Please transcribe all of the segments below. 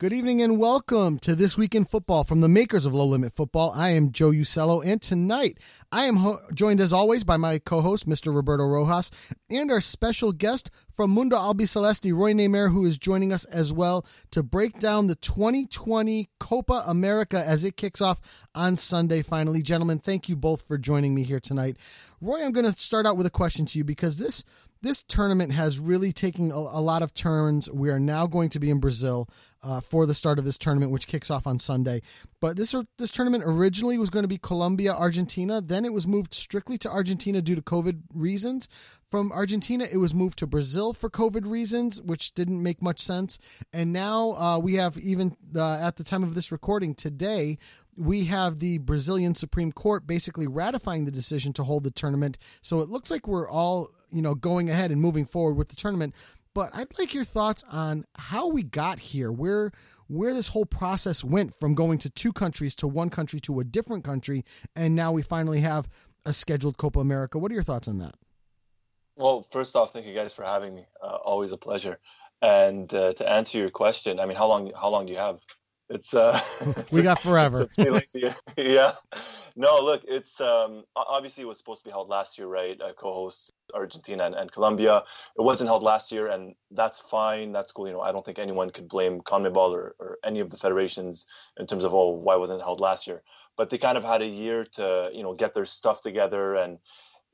Good evening and welcome to This Week in Football from the makers of Low Limit Football. I am Joe Usello, and tonight I am ho- joined as always by my co host, Mr. Roberto Rojas, and our special guest from Mundo Albiceleste, Roy Nemer, who is joining us as well to break down the 2020 Copa America as it kicks off on Sunday finally. Gentlemen, thank you both for joining me here tonight. Roy, I'm going to start out with a question to you because this this tournament has really taken a, a, lot of turns. We are now going to be in Brazil uh, for the start of this tournament, which kicks off on Sunday. But this this tournament originally was going to be Colombia, Argentina. Then it was moved strictly to Argentina due to COVID reasons. From Argentina, it was moved to Brazil for COVID reasons, which didn't make much sense. And now uh, we have even uh, at the time of this recording today, we have the Brazilian Supreme Court basically ratifying the decision to hold the tournament. So it looks like we're all, you know, going ahead and moving forward with the tournament. But I'd like your thoughts on how we got here, where where this whole process went from going to two countries to one country to a different country, and now we finally have a scheduled Copa America. What are your thoughts on that? Well, first off, thank you guys for having me. Uh, always a pleasure. And uh, to answer your question, I mean, how long how long do you have? It's uh, we got forever. yeah. No, look, it's um, obviously it was supposed to be held last year, right? Uh, co-hosts Argentina and, and, Colombia. It wasn't held last year, and that's fine. That's cool. You know, I don't think anyone could blame CONMEBOL or, or any of the federations in terms of oh, why wasn't it held last year? But they kind of had a year to you know get their stuff together and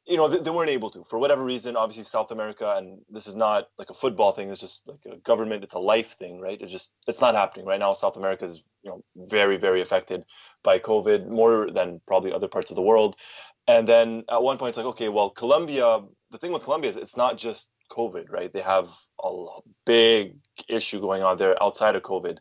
you know, they, they, weren't able to for whatever reason. Obviously, South America, and this is not like a football thing. It's just like a government. It's a life thing, right? It's just it's not happening right now. South America is you know very very affected by COVID more than probably other parts of the world. And then at one point, it's like, okay, well, Colombia. The thing with Colombia is it's not just COVID, right? They have a big issue going on there outside of COVID.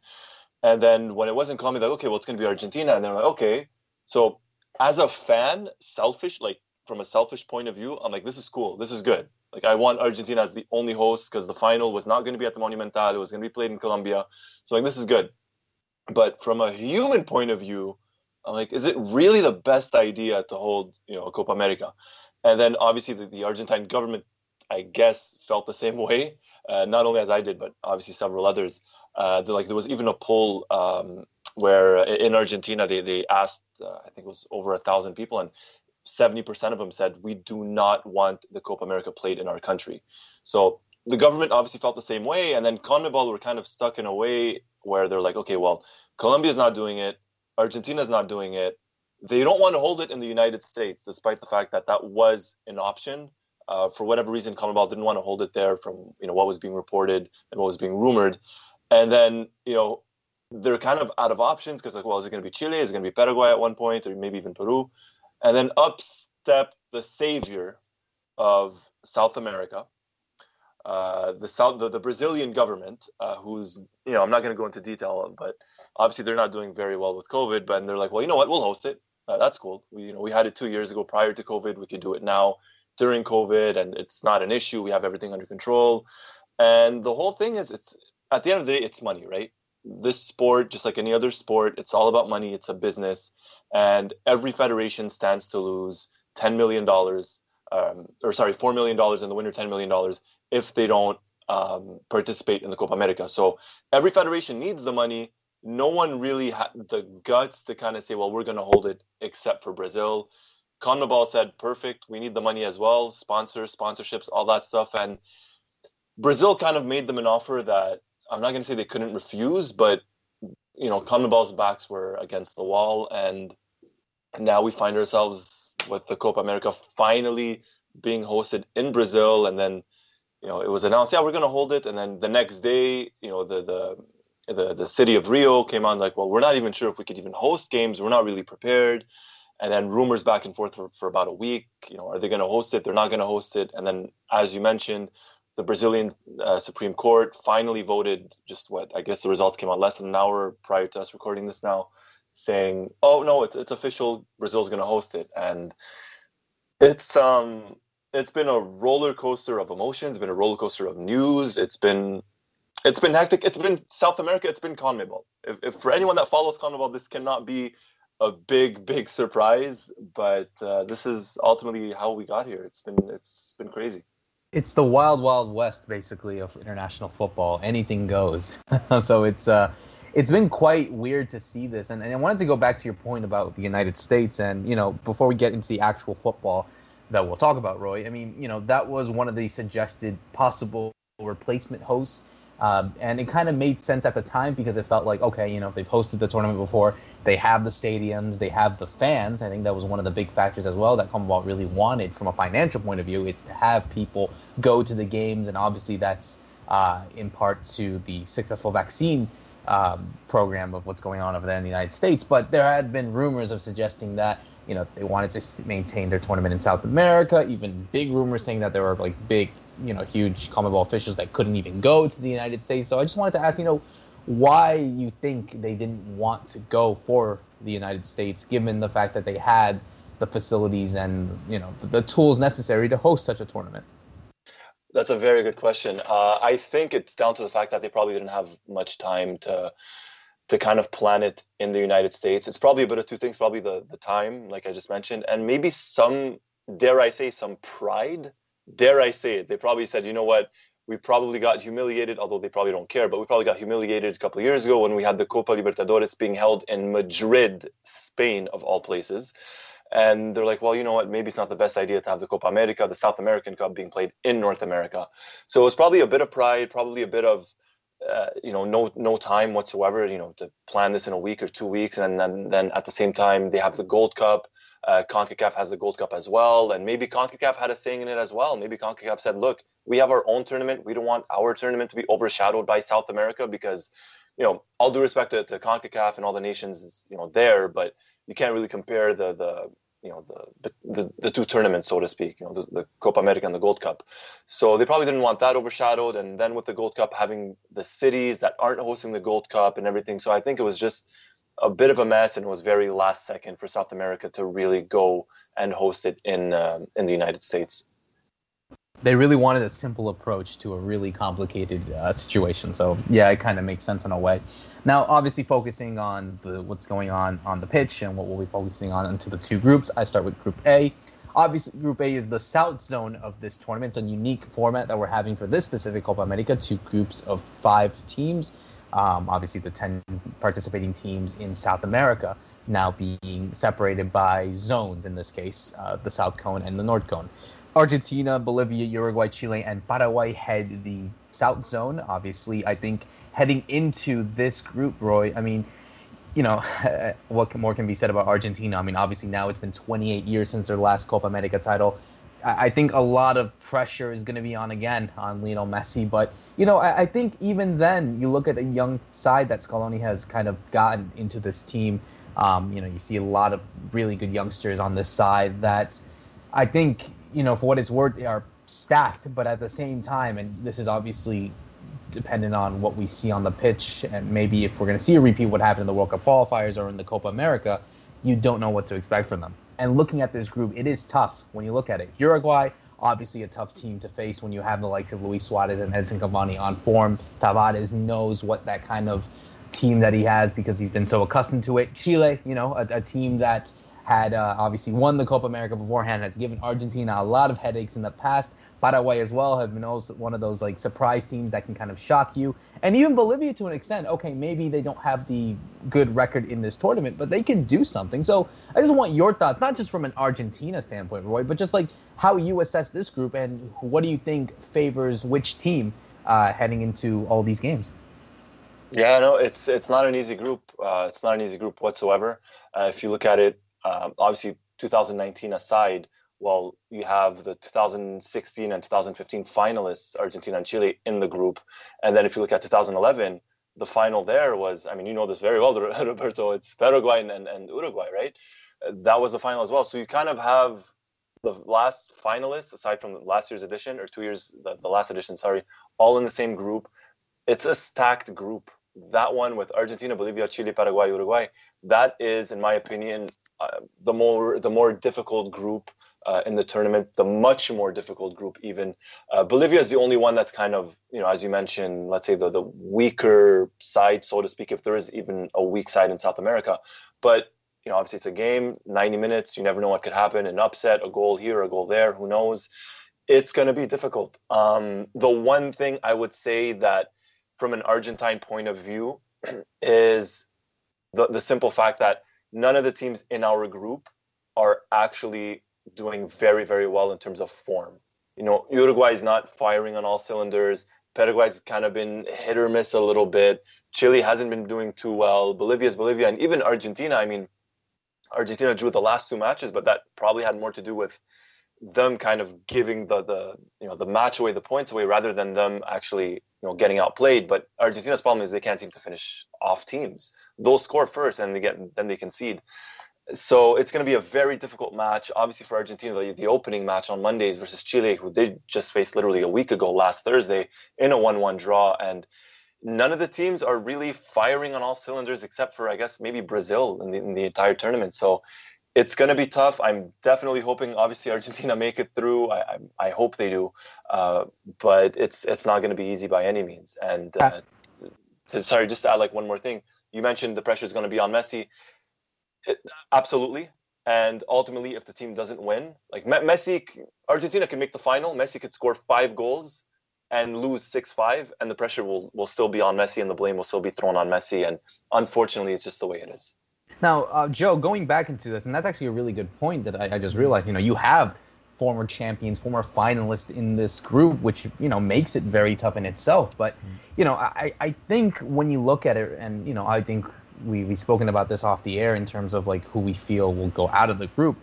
And then when it wasn't Colombia, like, okay, well, it's going to be Argentina, and they're like, okay. So as a fan, selfish, like from a selfish point of view, I'm like, this is cool. This is good. Like, I want Argentina as the only host because the final was not going to be at the Monumental. It was going to be played in Colombia. So, like, this is good. But from a human point of view, I'm like, is it really the best idea to hold, you know, Copa America? And then obviously the, the Argentine government, I guess, felt the same way. Uh, not only as I did, but obviously several others. Uh, like there was even a poll um, where in Argentina they they asked, uh, I think it was over a thousand people, and 70% of them said we do not want the Copa America played in our country. So the government obviously felt the same way, and then CONMEBOL were kind of stuck in a way where they're like, okay, well, Colombia's not doing it, Argentina's not doing it. They don't want to hold it in the United States, despite the fact that that was an option. Uh, for whatever reason, CONMEBOL didn't want to hold it there from you know what was being reported and what was being rumored, and then you know they're kind of out of options because like, well, is it going to be Chile? Is it going to be Paraguay at one point, or maybe even Peru? And then up stepped the savior of South America, uh, the South, the, the Brazilian government, uh, who's you know I'm not going to go into detail, but obviously they're not doing very well with COVID. But and they're like, well, you know what, we'll host it. Uh, that's cool. We you know we had it two years ago prior to COVID. We can do it now during COVID, and it's not an issue. We have everything under control. And the whole thing is, it's at the end of the day, it's money, right? This sport, just like any other sport, it's all about money. It's a business and every federation stands to lose $10 million, um, or sorry, $4 million, in the winter, $10 million if they don't um, participate in the Copa America. So every federation needs the money. No one really had the guts to kind of say, well, we're going to hold it except for Brazil. CONMEBOL said, perfect, we need the money as well, sponsors, sponsorships, all that stuff. And Brazil kind of made them an offer that I'm not going to say they couldn't refuse, but you know, CONMEBOL's backs were against the wall, and now we find ourselves with the Copa America finally being hosted in Brazil, and then you know it was announced, yeah, we're going to hold it, and then the next day, you know, the the the the city of Rio came on like, well, we're not even sure if we could even host games. We're not really prepared. And then rumors back and forth for, for about a week. You know, are they going to host it? They're not going to host it. And then, as you mentioned, the Brazilian uh, Supreme Court finally voted just what I guess the results came out less than an hour prior to us recording this now, saying, "Oh no, it's it's official. Brazil's going to host it." And it's um it's been a roller coaster of emotions. It's been a roller coaster of news. It's been it's been hectic. It's been South America. It's been CONMEBOL. If, if for anyone that follows CONMEBOL, this cannot be a big big surprise. But uh, this is ultimately how we got here. It's been it's been crazy it's the wild wild west basically of international football anything goes so it's uh it's been quite weird to see this. And, and I wanted to go back to your point about the United States. And, you know, before we get into the actual football that we'll talk about, Roy, I mean, you know, that was one of the suggested possible replacement hosts. Um, and it kind of made sense at the time because it felt like, okay, you know, they've hosted the tournament before. They have the stadiums, they have the fans. I think that was one of the big factors as well that CONMEBOL really wanted from a financial point of view is to have people go to the games. And obviously that's uh, in part to the successful vaccine um, program of what's going on over there in the United States. But there had been rumors of suggesting that you know they wanted to maintain their tournament in South America. Even big rumors saying that there were like big, you know, huge CONMEBOL officials that couldn't even go to the United States. So I just wanted to ask, you know, why you think they didn't want to go for the United States, given the fact that they had the facilities and you know the, the tools necessary to host such a tournament. That's a very good question. Uh, I think it's down to the fact that they probably didn't have much time to to kind of plan it in the United States. It's probably a bit of two things. Probably the the time, like I just mentioned, and maybe some, dare I say, some pride. Dare I say it? They probably said, you know what? We probably got humiliated, although they probably don't care. But we probably got humiliated a couple of years ago when we had the Copa Libertadores being held in Madrid, Spain, of all places and they're like, well, you know what? Maybe it's not the best idea to have the Copa America, the South American Cup, being played in North America. So it was probably a bit of pride, probably a bit of, uh, you know, no no time whatsoever, you know, to plan this in a week or two weeks, and then then at the same time they have the Gold Cup. Uh, CONCACAF has the Gold Cup as well, and maybe CONCACAF had a saying in it as well. Maybe CONCACAF said, "Look, we have our own tournament. We don't want our tournament to be overshadowed by South America because, you know, all due respect to, to CONCACAF and all the nations, you know, there, but you can't really compare the the you know the, the the two tournaments, so to speak. You know the, the Copa America and the Gold Cup. So they probably didn't want that overshadowed. And then with the Gold Cup having the cities that aren't hosting the Gold Cup and everything, so I think it was just a bit of a mess, and it was very last second for South America to really go and host it in um, in the United States they really wanted a simple approach to a really complicated uh, situation. So yeah, it kind of makes sense in a way. Now, obviously, focusing on the, what's going on on the pitch and what we'll be focusing on into the two groups. I start with Group A. Obviously, Group A is the south zone of this tournament. It's a unique format that we're having for this specific Copa America. Two groups of five teams. Um, obviously, the ten participating teams in South America now being separated by zones. In this case, uh, the South Cone and the North Cone. Argentina, Bolivia, Uruguay, Chile, and Paraguay head the South Zone. Obviously, I think heading into this group, Roy, I mean, you know, what more can be said about Argentina? I mean, obviously now it's been 28 years since their last Copa America title. I think a lot of pressure is going to be on again on Lionel Messi. But, you know, I, I, think even then, you look at the young side that Scaloni has kind of gotten into this team. Um, you know, you see a lot of really good youngsters on this side that I think you know, for what it's worth, they are stacked. But at the same time, and this is obviously dependent on what we see on the pitch, and maybe if we're going to see a repeat what happened in the World Cup qualifiers or in the Copa America, you don't know what to expect from them. And looking at this group, it is tough when you look at it. Uruguay, obviously a tough team to face when you have the likes of Luis Suarez and Edinson Cavani on form. Tabárez knows what that kind of team that he has because he's been so accustomed to it. Chile, you know, a, a team that had uh, obviously won the Copa America beforehand, has given Argentina a lot of headaches in the past. Paraguay as well have been also one of those like surprise teams that can kind of shock you, and even Bolivia to an extent. Okay, maybe they don't have the good record in this tournament, but they can do something. So I just want your thoughts, not just from an Argentina standpoint, Roy, but just like how you assess this group and what do you think favors which team uh, heading into all these games. Yeah, no, it's it's not an easy group. Uh, it's not an easy group whatsoever. Uh, if you look at it um, obviously 2019 aside, well, you have the 2016 and 2015 finalists, Argentina and Chile, in the group. And then if you look at 2011, the final there was, I mean, you know this very well, Roberto, it's Paraguay and, and Uruguay, right? That was the final as well. So you kind of have the last finalists, aside from last year's edition or two years, the, the last edition, sorry, all in the same group. It's a stacked group. That one with Argentina, Bolivia, Chile, Paraguay, Uruguay, that is, in my opinion, uh, the more the more difficult group uh, in the tournament, the much more difficult group even. Uh, Bolivia is the only one that's kind of, you know, as you mentioned, let's say the, the weaker side, so to speak, if there is even a weak side in South America. But, you know, obviously it's a game, 90 minutes, you never know what could happen, an upset, a goal here, a goal there, who knows. It's going to be difficult. Um, the one thing I would say that from an Argentine point of view, is the the simple fact that none of the teams in our group are actually doing very very well in terms of form. You know, Uruguay is not firing on all cylinders. Paraguay's kind of been hit or miss a little bit. Chile hasn't been doing too well. Bolivia's Bolivia, and even Argentina. I mean, Argentina drew the last two matches, but that probably had more to do with them kind of giving the the you know the match away, the points away, rather than them actually you know getting outplayed. But Argentina's problem is they can't seem to finish off teams. They'll score first, and they get then they concede. So it's going to be a very difficult match. Obviously for Argentina, the, the opening match on Mondays versus Chile, who they just faced literally a week ago, last Thursday, in a one-one draw, and none of the teams are really firing on all cylinders except for I guess maybe Brazil in the, in the entire tournament. So it's going to be tough. I'm definitely hoping, obviously, Argentina make it through. I, I, I hope they do, uh, but it's it's not going to be easy by any means. And uh, to, sorry, just to add like one more thing. You mentioned the pressure is going to be on Messi. It, absolutely. And ultimately, if the team doesn't win, like Messi, Argentina can make the final. Messi could score five goals and lose six five, and the pressure will will still be on Messi, and the blame will still be thrown on Messi. And unfortunately, it's just the way it is. Now, uh, Joe, going back into this, and that's actually a really good point that I, I just realized. You know, you have former champions, former finalists in this group, which you know makes it very tough in itself. But you know, I, I think when you look at it, and you know, I think we we've spoken about this off the air in terms of like who we feel will go out of the group.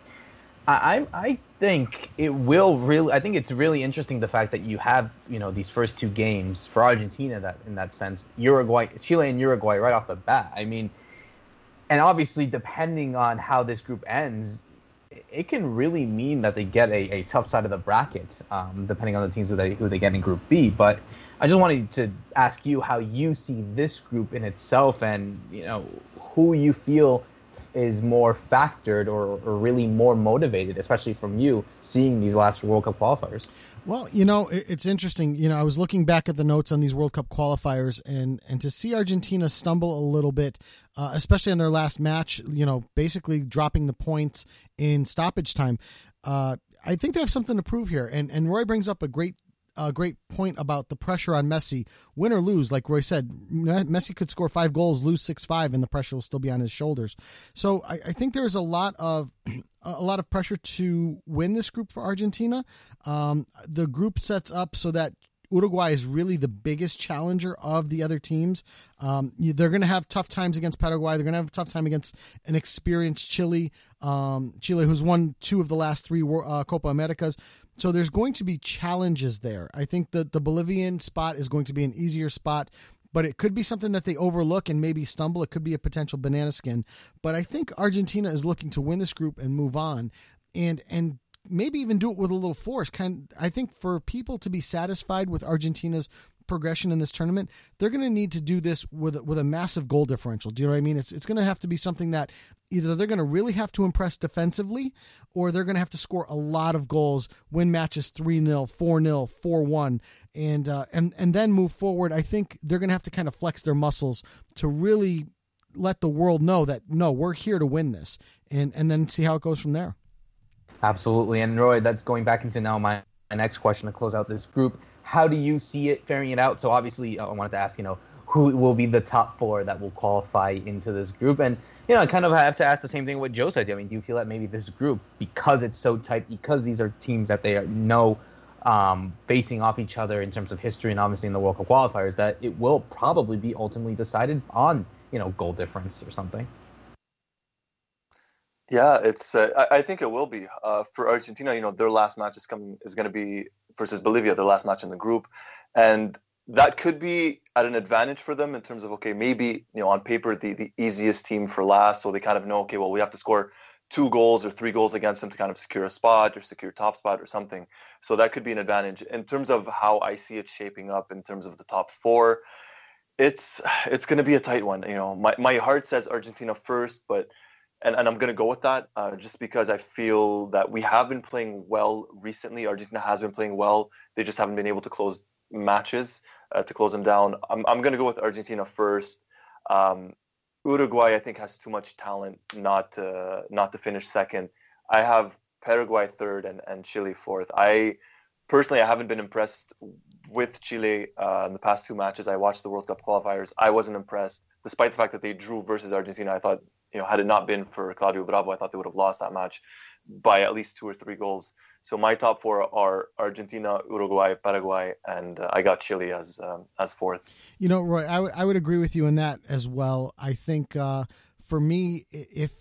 I I think it will really. I think it's really interesting the fact that you have you know these first two games for Argentina that in that sense Uruguay, Chile, and Uruguay right off the bat. I mean and obviously, depending on how this group ends, it can really mean that they get a, a tough side of the bracket, um, depending on the teams who they who they get in Group B. But I just wanted to ask you how you see this group in itself, and you know who you feel is more factored or, or really more motivated, especially from you seeing these last World Cup qualifiers. Well, you know, it's interesting. You know, I was looking back at the notes on these World Cup qualifiers, and and to see Argentina stumble a little bit, uh, especially in their last match, you know, basically dropping the points in stoppage time. Uh, I think they have something to prove here, and and Roy brings up a great a great point about the pressure on Messi. Win or lose, like Roy said, Messi could score five goals, lose six five, and the pressure will still be on his shoulders. So I, I think there's a lot of a lot of pressure to win this group for Argentina. Um, the group sets up so that Uruguay is really the biggest challenger of the other teams. Um, they're going to have tough times against Paraguay. They're going to have a tough time against an experienced Chile, um, Chile who's won two of the last three uh, Copa Americas. So there's going to be challenges there. I think that the Bolivian spot is going to be an easier spot but it could be something that they overlook and maybe stumble. It could be a potential banana skin. But I think Argentina is looking to win this group and move on. And and maybe even do it with a little force. Kind, I think for people to be satisfied with Argentina's progression in this tournament, they're going to need to do this with with a massive goal differential. Do you know what I mean? It's it's going to have to be something that either they're going to really have to impress defensively, or they're going to have to score a lot of goals, win matches three 0 four 0 four one, and uh, and and then move forward. I think they're going to have to kind of flex their muscles to really let the world know that no, we're here to win this, and and then see how it goes from there. Absolutely. And Roy, that's going back into now my next question to close out this group. How do you see it faring it out? So obviously, I wanted to ask, you know, who will be the top four that will qualify into this group? And, you know, I kind of have to ask the same thing what Joe said. I mean, do you feel that maybe this group, because it's so tight, because these are teams that they know um, facing off each other in terms of history and obviously in the World Cup qualifiers, that it will probably be ultimately decided on, you know, goal difference or something? Yeah, it's. Uh, I, think it will be uh, for Argentina. You know, their last match is coming is going to be versus Bolivia, their last match in the group, and that could be at an advantage for them in terms of okay, maybe you know on paper the the easiest team for last, so they kind of know okay, well we have to score two goals or three goals against them to kind of secure a spot or secure top spot or something. So that could be an advantage in terms of how I see it shaping up in terms of the top four. It's it's going to be a tight one. You know, my my heart says Argentina first, but and, and I'm going to go with that uh, just because I feel that we have been playing well recently. Argentina has been playing well. They just haven't been able to close matches uh, to close them down. I'm, I'm going to go with Argentina first. Um, Uruguay, I think, has too much talent not to not to finish second. I have Paraguay third and, and Chile fourth. I personally, I haven't been impressed with Chile uh, in the past two matches. I watched the World Cup qualifiers. I wasn't impressed. despite the fact that they drew versus Argentina, I thought you know had it not been for Claudio Bravo, I thought they would have lost that match by at least two or three goals. So my top four are Argentina, Uruguay, Paraguay, and uh, I got Chile as um, as fourth. You know, Roy, I would I would agree with you in that as well. I think uh, for me, if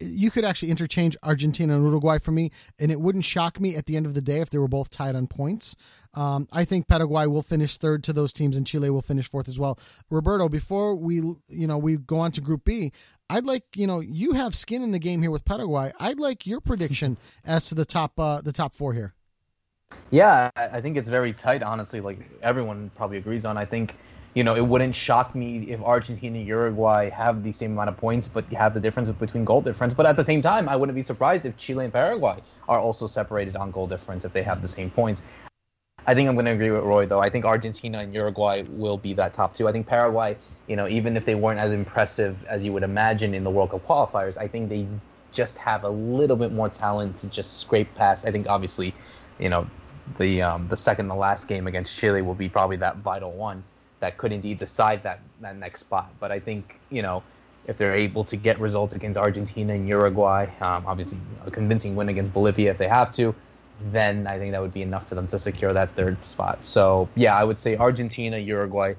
you could actually interchange Argentina and Uruguay for me, and it wouldn't shock me at the end of the day if they were both tied on points. Um, I think Paraguay will finish third to those teams, and Chile will finish fourth as well. Roberto, before we you know we go on to Group B, I'd like you know you have skin in the game here with Paraguay. I'd like your prediction as to the top uh, the top four here. Yeah, I think it's very tight. Honestly, like everyone probably agrees on. I think you know, it wouldn't shock me if Argentina and Uruguay have the same amount of points, but have the difference between goal difference. But at the same time, I wouldn't be surprised if Chile and Paraguay are also separated on goal difference if they have the same points. I think I'm going to agree with Roy, though. I think Argentina and Uruguay will be that top two. I think Paraguay, you know, even if they weren't as impressive as you would imagine in the World Cup qualifiers, I think they just have a little bit more talent to just scrape past. I think obviously, you know, the um, the second to last game against Chile will be probably that vital one that could indeed decide that that next spot. But I think you know if they're able to get results against Argentina and Uruguay, um, obviously a convincing win against Bolivia if they have to, then I think that would be enough for them to secure that third spot. So yeah, I would say Argentina, Uruguay,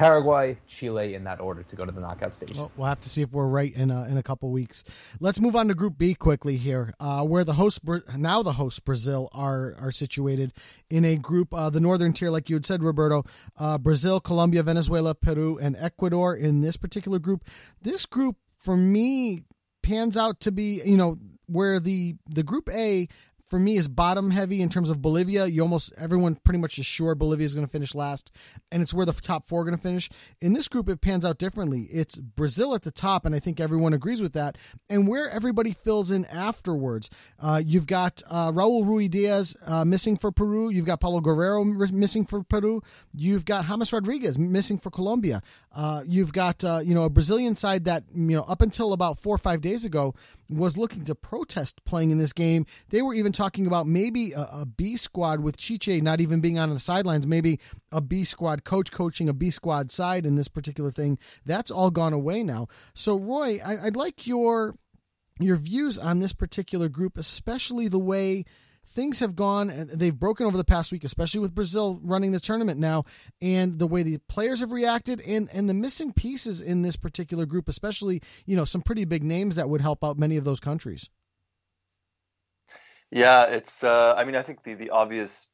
Paraguay, Chile in that order to go to the knockout stage. Well, we'll have to see if we're right in a, in a couple weeks. Let's move on to Group B quickly here, uh, where the host now the host Brazil are are situated in a group, uh, the northern tier, like you had said, Roberto, uh, Brazil, Colombia, Venezuela, Peru, and Ecuador in this particular group. This group, for me, pans out to be you know where the the Group A for me is bottom heavy in terms of Bolivia. You almost everyone pretty much is sure Bolivia is going to finish last, and it's where the top four are going to finish. In this group, it pans out differently. It's Brazil at the top, and I think everyone agrees with that. And where everybody fills in afterwards, uh, you've got uh, Raul Ruidíaz uh, missing for Peru. You've got Paolo Guerrero missing for Peru. You've got James Rodriguez missing for Colombia. Uh, you've got uh, you know a Brazilian side that you know up until about four or five days ago was looking to protest playing in this game. They were even talking about maybe a, a B squad with Tite not even being on the sidelines, maybe a B squad coach coaching a B squad side in this particular thing. That's all gone away now. So, Roy, I, I'd like your your views on this particular group, especially the way things have gone and they've broken over the past week, especially with Brazil running the tournament now, and the way the players have reacted and and the missing pieces in this particular group, especially you know some pretty big names that would help out many of those countries. Yeah, it's. Uh, I mean, I think the the obvious.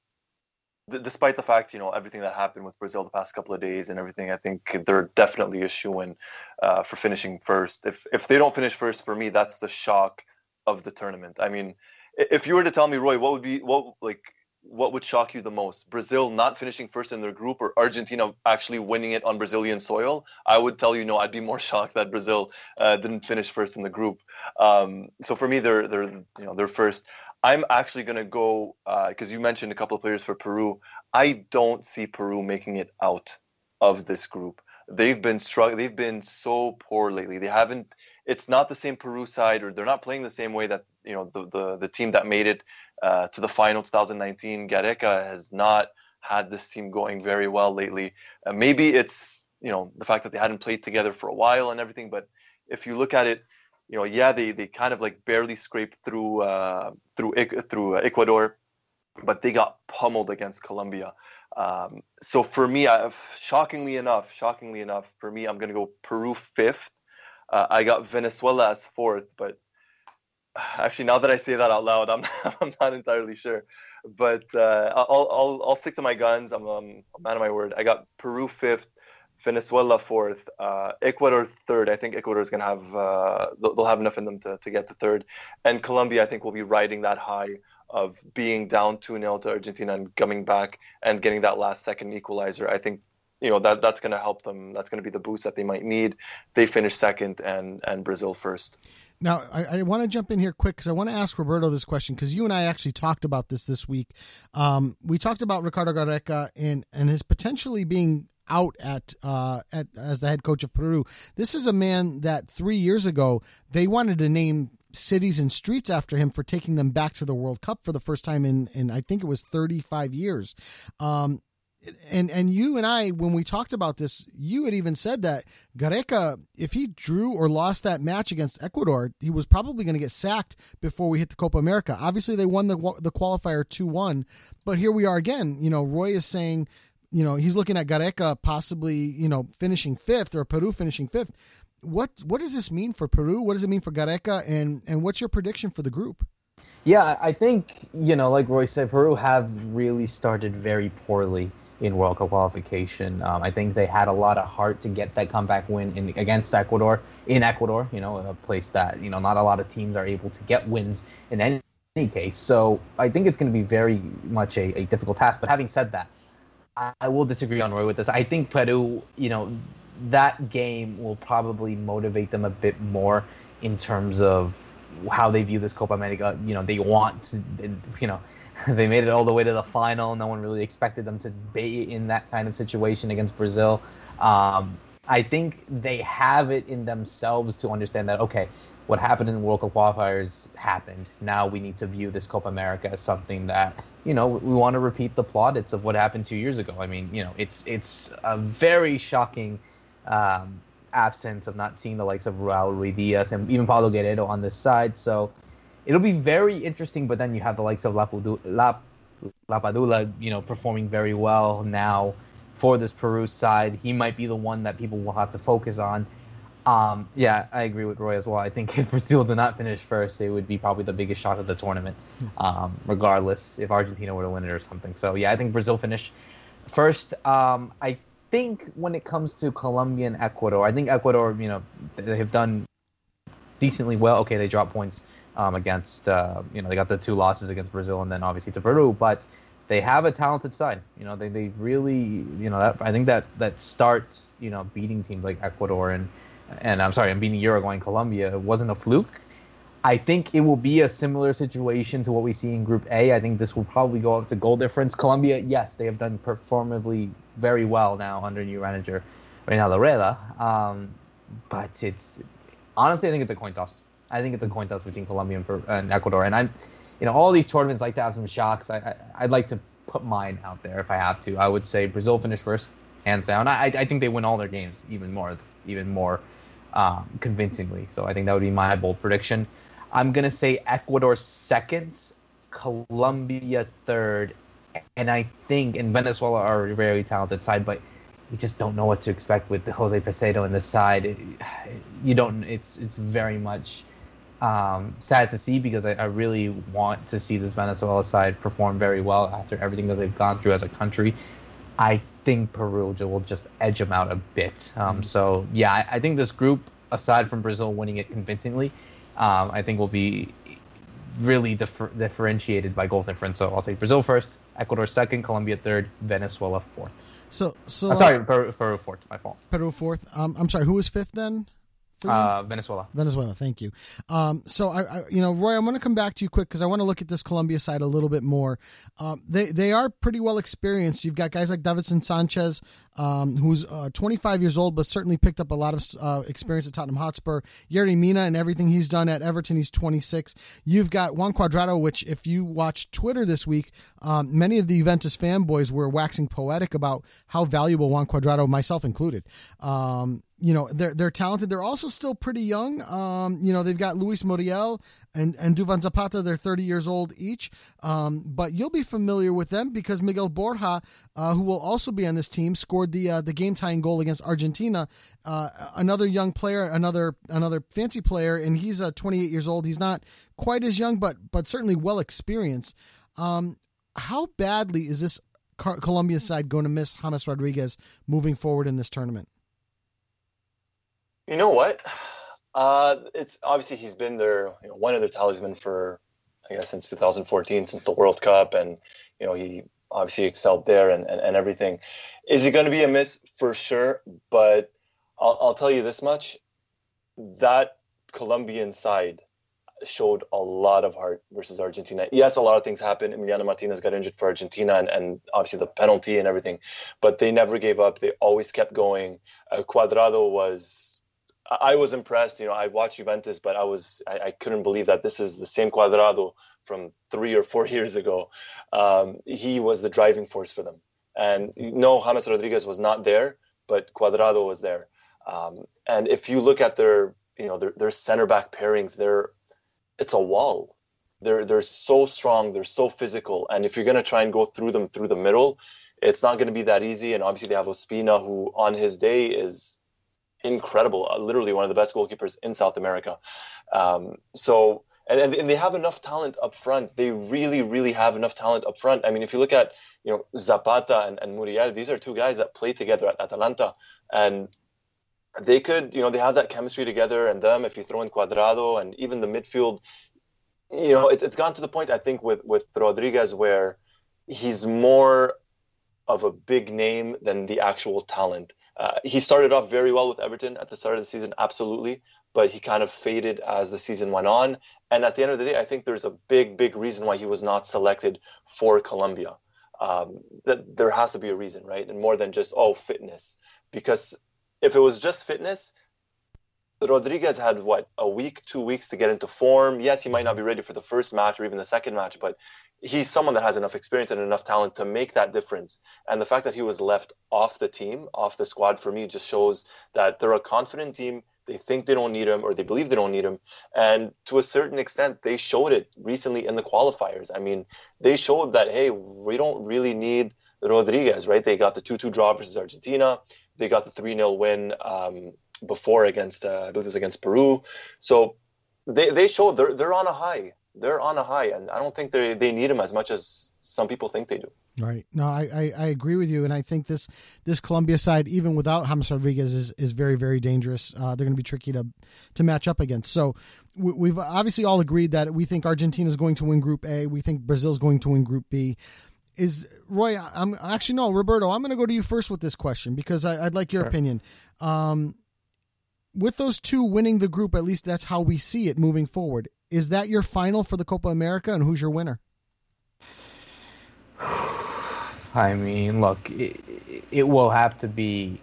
despite the fact, you know, everything that happened with Brazil the past couple of days and everything, I think they're definitely a shoe in uh, for finishing first. If if they don't finish first, for me, that's the shock of the tournament. I mean, if you were to tell me, Roy, what would be what like what would shock you the most? Brazil not finishing first in their group or Argentina actually winning it on Brazilian soil? I would tell you no. I'd be more shocked that Brazil uh, didn't finish first in the group. Um, so for me, they're they're you know they're first. I'm actually going to go because uh, you mentioned a couple of players for Peru. I don't see Peru making it out of this group. They've been struggling. They've been so poor lately. They haven't. It's not the same Peru side, or they're not playing the same way that you know the the, the team that made it uh, to the final 2019. Gareca has not had this team going very well lately. Uh, maybe it's you know the fact that they hadn't played together for a while and everything. But if you look at it, you know, yeah, they they kind of like barely scraped through uh, through through Ecuador, but they got pummeled against Colombia. Um, so for me, I, shockingly enough, shockingly enough, for me, I'm going to go Peru fifth. Uh, I got Venezuela as fourth, but actually now that I say that out loud, I'm I'm not entirely sure, but uh, I'll I'll I'll stick to my guns. I'm um, a man of my word. I got Peru fifth, Venezuela fourth, uh, Ecuador third. I think Ecuador is gonna have uh, they'll have enough in them to, to get the third, and Colombia I think will be riding that high of being down 2-0 to Argentina and coming back and getting that last second equalizer. I think you know that that's going to help them. That's going to be the boost that they might need. They finish second and and Brazil first. Now, I, I want to jump in here quick because I want to ask Roberto this question because you and I actually talked about this this week. Um, we talked about Ricardo Gareca and and his potentially being out at uh, at as the head coach of Peru. This is a man that three years ago they wanted to name cities and streets after him for taking them back to the World Cup for the first time in in I think it was 35 years. Um, and and you and I, when we talked about this, you had even said that Gareca, if he drew or lost that match against Ecuador, he was probably going to get sacked before we hit the Copa America. Obviously, they won the the qualifier two one, but here we are again. You know, Roy is saying, you know, he's looking at Gareca possibly, you know, finishing fifth or Peru finishing fifth. What what does this mean for Peru? What does it mean for Gareca? And and what's your prediction for the group? Yeah, I think you know, like Roy said, Peru have really started very poorly in World Cup qualification. Um, I think they had a lot of heart to get that comeback win in, against Ecuador in Ecuador. You know, a place that you know not a lot of teams are able to get wins in any, any case. So I think it's going to be very much a, a, difficult task. But having said that, I, will disagree on Roy with this. I think Peru, you know, that game will probably motivate them a bit more in terms of how they view this Copa America. You know, they want to, you know, they made it all the way to the final. No one really expected them to be in that kind of situation against Brazil. Um, I think they have it in themselves to understand that okay, what happened in World Cup qualifiers happened. Now we need to view this Copa America as something that you know we want to repeat the plaudits of what happened two years ago. I mean, you know, it's it's a very shocking um, absence of not seeing the likes of Raul Ruidíaz and even Paolo Guerrero on this side. So it'll be very interesting. But then you have the likes of Lapadula, Lapadula, you know, performing very well now for this Peru side. He might be the one that people will have to focus on. Um, yeah, I agree with Roy as well. I think if Brazil did not finish first, it would be probably the biggest shock of the tournament, um, regardless if Argentina were to win it or something. So yeah, I think Brazil finished first. Um, I think when it comes to Colombia and Ecuador, I think Ecuador, you know, they have done decently well. Okay, they dropped points um, against, uh, you know, they got the two losses against Brazil and then obviously to Peru, but they have a talented side. You know, they, they really, you know, that, I think that that starts, you know, beating teams like Ecuador and and I'm sorry, I'm beating Uruguay and Colombia. Wasn't a fluke. I think it will be a similar situation to what we see in Group A. I think this will probably go up to goal difference. Colombia, yes, they have done performably very well now under new manager Reinaldo Rueda. Um, but it's honestly, I think it's a coin toss. I think it's a coin toss between Colombia and, and Ecuador. And I'm, you know, all these tournaments like to have some shocks. I, I would like to put mine out there if I have to. I would say Brazil finished first, hands down. I I think they win all their games even more, even more um, convincingly. So I think that would be my bold prediction. I'm gonna say Ecuador second, Colombia third, and I think and Venezuela are a very talented side, but you just don't know what to expect with Jose Peseiro in the side. you don't. It's it's very much um, sad to see because I, I, really want to see this Venezuela side perform very well after everything that they've gone through as a country. I think Peru will just edge them out a bit. Um, so yeah, I, I think this group, aside from Brazil winning it convincingly, um, I think will be really differ- differentiated by goal difference. So I'll say Brazil first, Ecuador second, Colombia third, Venezuela fourth. So, so oh, sorry, Peru, Peru, fourth. My fault. Peru fourth. Um, I'm sorry. Who was fifth then? Uh, Venezuela. Venezuela. Thank you. Um, so I, I, you know, Roy, I'm going to come back to you quick because I want to look at this Colombia side a little bit more. Um, they they are pretty well experienced. You've got guys like Davinson Sanchez, um, who's uh, 25 years old, but certainly picked up a lot of uh, experience at Tottenham Hotspur. Yerry Mina and everything he's done at Everton, he's 26. You've got Juan Cuadrado, which if you watch Twitter this week, um, many of the Juventus fanboys were waxing poetic about how valuable Juan Cuadrado, myself included, um, you know they're they're talented. They're also still pretty young. Um, you know they've got Luis Muriel and and Duvan Zapata. They're 30 years old each. Um, but you'll be familiar with them because Miguel Borja, uh, who will also be on this team, scored the uh, the game tying goal against Argentina. Uh, another young player, another another fancy player, and he's uh, 28 years old. He's not quite as young, but but certainly well experienced. Um, how badly is this Colombia side going to miss James Rodriguez moving forward in this tournament? You know what? Uh, it's obviously he's been their you know, one of their talisman for I guess since 2014, since the World Cup, and you know he obviously excelled there and, and, and everything. Is it going to be a miss for sure? But I'll, I'll tell you this much: that Colombian side showed a lot of heart versus Argentina. Yes, a lot of things happened. Emiliano Martinez got injured for Argentina, and, and obviously the penalty and everything, but they never gave up. They always kept going. Uh, Cuadrado was I was impressed. You know, I watched Juventus, but I was I, I, couldn't believe that this is the same Cuadrado from three or four years ago. Um, he was the driving force for them, And no, James Rodriguez was not there, but Cuadrado was there. Um, and if you look at their, you know, their, their center back pairings, they're it's a wall. They're they're so strong, they're so physical, and if you're gonna try and go through them through the middle, it's not to be that easy. And obviously, they have Ospina, who on his day is incredible, uh, literally one of the best goalkeepers in South America. Um, so, and, and they have enough talent up front. They really, really have enough talent up front. I mean, if you look at you know Zapata and, and Muriel, these are two guys that play together at Atalanta, and they could, you know, they have that chemistry together. And them, if you throw in Cuadrado and even the midfield, you know, it, it's gone to the point I think with with Rodriguez where he's more of a big name than the actual talent. Uh, he started off very well with Everton at the start of the season, absolutely, but he kind of faded as the season went on. And at the end of the day, I think there's a big, big reason why he was not selected for Colombia. Um, that there has to be a reason, right? And more than just oh fitness, because if it was just fitness, Rodriguez had what a week, two weeks to get into form. Yes, he might not be ready for the first match or even the second match, but he's someone that has enough experience and enough talent to make that difference. And the fact that he was left off the team, off the squad, for me just shows that they're a confident team. They think they don't need him, or they believe they don't need him. And to a certain extent, they showed it recently in the qualifiers. I mean, they showed that hey, we don't really need Rodriguez, right? They got the two-two draw versus Argentina. They got the three-nil win um, before against, uh, I believe it was against Peru. So they they showed they're they're on a high they're on a high, and I don't think they they need him as much as some people think they do. Right. No, I, I, I, agree with you, and I think this this Colombia side, even without James Rodriguez, is, is very very dangerous. Uh, they're going to be tricky to to match up against. So we, have obviously all agreed that we think Argentina is going to win Group A. We think Brazil is going to win Group B. Is Roy? I'm actually no, Roberto. I'm going to go to you first with this question because I, would like your sure. opinion. Um, with those two winning the group, at least that's how we see it moving forward. Is that your final for the Copa America, and who's your winner? I mean, look, it, it will have to be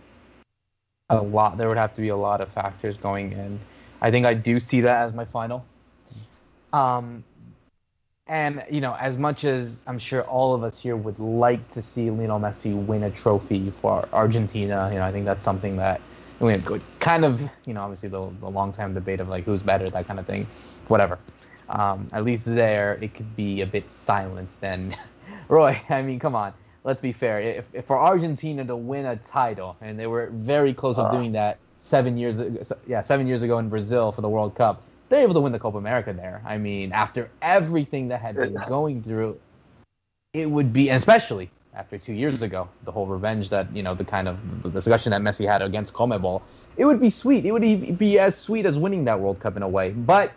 a lot. There would have to be a lot of factors going in. I think I do see that as my final. Um, and you know, as much as I'm sure all of us here would like to see Lionel Messi win a trophy for Argentina, you know, I think that's something that we kind of, you know, obviously the, the long time debate of like who's better, that kind of thing, whatever. Um, at least there, it could be a bit silenced. And Roy, I mean, come on, let's be fair. If, if for Argentina to win a title, and they were very close uh, of doing that seven years, ago, yeah, seven years ago in Brazil for the World Cup, they're able to win the Copa America there. I mean, after everything that had been going through, it would be, and especially after two years ago, the whole revenge that you know, the kind of the discussion that Messi had against Conmebol, it would be sweet. It would be as sweet as winning that World Cup in a way. But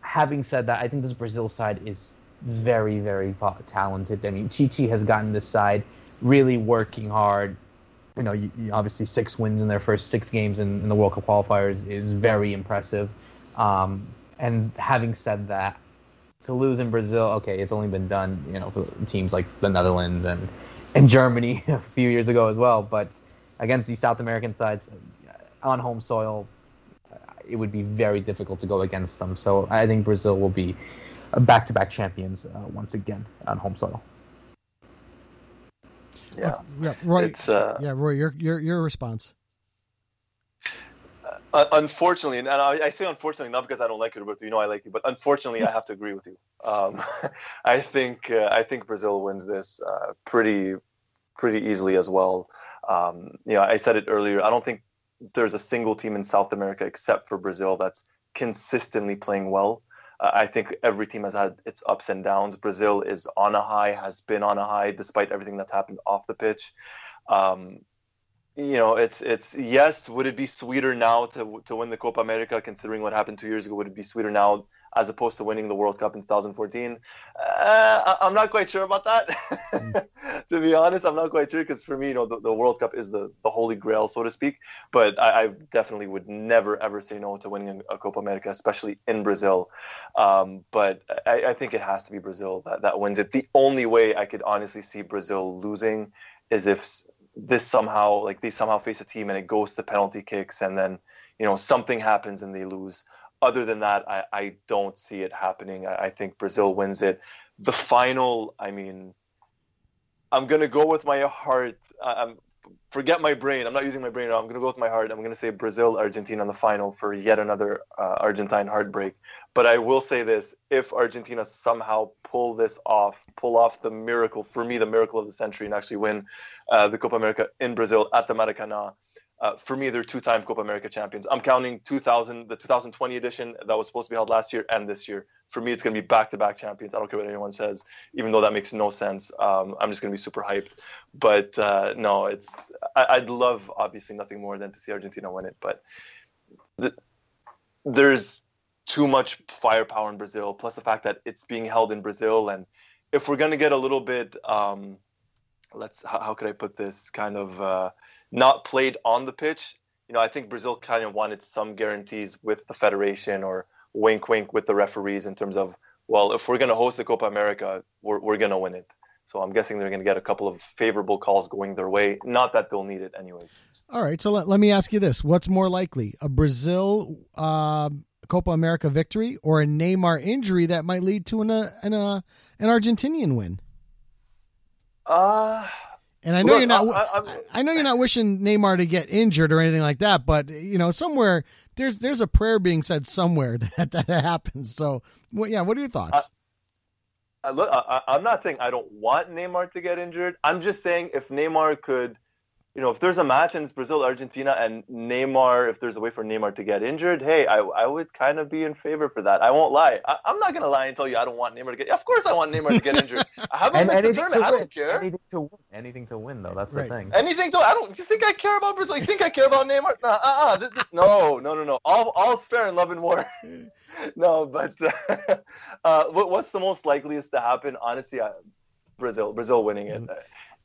having said that, I think this Brazil side is very, very talented. I mean, Tite has gotten this side really working hard. You know, you, you obviously six wins in their first six games in, in the World Cup qualifiers is very impressive. Um, and having said that, to lose in Brazil, okay, it's only been done, you know, for teams like the Netherlands and and Germany a few years ago as well. But against these South American sides uh, on home soil, uh, it would be very difficult to go against them. So I think Brazil will be back-to-back champions uh, once again on home soil. Yeah, yeah, Roy. Uh, yeah, Roy, your your your response. Uh, unfortunately, and I, I, say unfortunately not because I don't like you, but you know I like you, but unfortunately I have to agree with you. Um, I think uh, I think Brazil wins this uh, pretty pretty easily as well. Um, you know, I said it earlier. I don't think there's a single team in South America except for Brazil that's consistently playing well. Uh, I think every team has had its ups and downs. Brazil is on a high, has been on a high despite everything that's happened off the pitch. Um, you know, it's it's yes. Would it be sweeter now to to win the Copa America, considering what happened two years ago? Would it be sweeter now as opposed to winning the World Cup in 2014? Uh, I'm not quite sure about that. To be honest, I'm not quite sure because for me, you know, the, the World Cup is the, the holy grail, so to speak. But I, I definitely would never ever say no to winning a, a Copa America, especially in Brazil. Um, but I, I think it has to be Brazil that, that wins it. The only way I could honestly see Brazil losing is if this somehow like they somehow face a team and it goes to penalty kicks and then you know something happens and they lose other than that i, I don't see it happening I, I think brazil wins it the final i mean I'm gonna go with my heart. I'm forget my brain. I'm not using my brain. at all. I'm gonna go with my heart. I'm gonna say Brazil, Argentina in the final for yet another uh, Argentine heartbreak. But I will say this: if Argentina somehow pull this off, pull off the miracle for me, the miracle of the century, and actually win uh, the Copa America in Brazil at the Maracanã. Uh, for me, they're two-time Copa America champions. I'm counting 2000, the 2020 edition that was supposed to be held last year and this year for me, it's going to be back-to-back champions. I don't care what anyone says, even though that makes no sense. Um, I'm just going to be super hyped. But uh, no, it's I, would love obviously nothing more than to see Argentina win it. But the, there's too much firepower in Brazil, plus the fact that it's being held in Brazil, and if we're going to get a little bit, um, let's how, how, could I put this, kind of uh, not played on the pitch. You know, I think Brazil kind of wanted some guarantees with the federation or wink, wink with the referees in terms of, well, if we're going to host the Copa America, we're, we're going to win it. So I'm guessing they're going to get a couple of favorable calls going their way. Not that they'll need it anyways. All right. So let, let me ask you this What's more likely, a Brazil uh, Copa America victory or a Neymar injury that might lead to an, uh, an, uh, an Argentinian win? Uh, and I know look, you're not. I, I, I, know you're not wishing Neymar to get injured or anything like that, but you know somewhere there's there's a prayer being said somewhere that that happens. So, well, yeah, what are your thoughts? I, I look, I, I'm not saying I don't want Neymar to get injured. I'm just saying if Neymar could you know, if there's a match and it's Brazil Argentina and Neymar, if there's a way for Neymar to get injured, hey, I, I would kind of be in favor for that. I won't lie. I, am not gonna lie and tell you I don't want Neymar to get. Of course, I want Neymar to get injured. I haven't and anything to I don't care. Anything to win. Anything to win, though. That's right. the thing. Anything to. I don't. You think I care about Brazil? You think I care about Neymar? Nah, uh, uh, this, this, no, no, no, no. All, all's fair in love and war. no, but uh, what, what's the most likeliest to happen? Honestly, I, Brazil. Brazil winning it.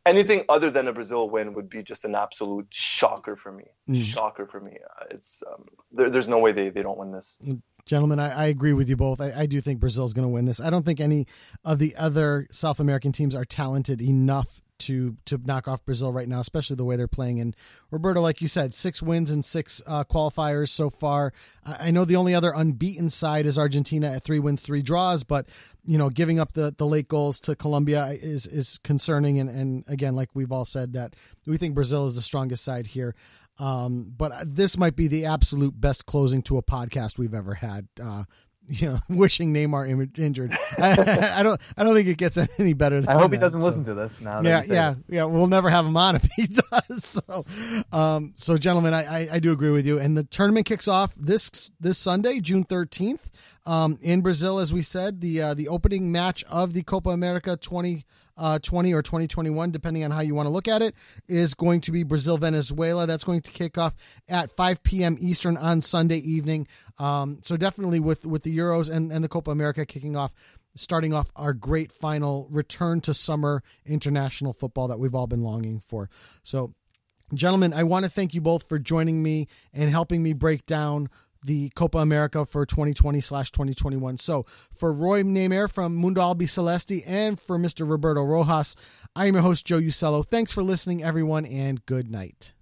Anything other than a Brazil win would be just an absolute shocker for me. Mm. Shocker for me. Uh, it's um, there, there's no way they, they don't win this. Gentlemen, I, I agree with you both. I, I do think Brazil's going to win this. I don't think any of the other South American teams are talented enough to to knock off Brazil right now, especially the way they're playing. And Roberto, like you said, six wins and six uh, qualifiers so far. I, I know the only other unbeaten side is Argentina at three wins, three draws, but you know, giving up the, the late goals to Colombia is is concerning. And, and again, like we've all said, that we think Brazil is the strongest side here. Um, but this might be the absolute best closing to a podcast we've ever had. Uh, you know, wishing Neymar injured. I, I, don't. I don't think it gets any better. I hope that, he doesn't so. listen to this now. Yeah, yeah, it. yeah. We'll never have him on if he does. So, um, so gentlemen, I, I, I, do agree with you. And the tournament kicks off this this Sunday, June thirteenth, um, in Brazil. As we said, the uh, the opening match of the Copa America twenty uh, 20 or 2021, depending on how you want to look at it, is going to be Brazil Venezuela. That's going to kick off at 5 p.m. Eastern on Sunday evening. Um, so definitely with with the Euros and, and the Copa America kicking off, starting off our great final return to summer international football that we've all been longing for. So gentlemen, I want to thank you both for joining me and helping me break down the Copa America for 2020 slash 2021. So for Roy Nemer from Mundo Albiceleste and for Mr. Roberto Rojas, I am your host, Joe Usello. Thanks for listening, everyone, and good night.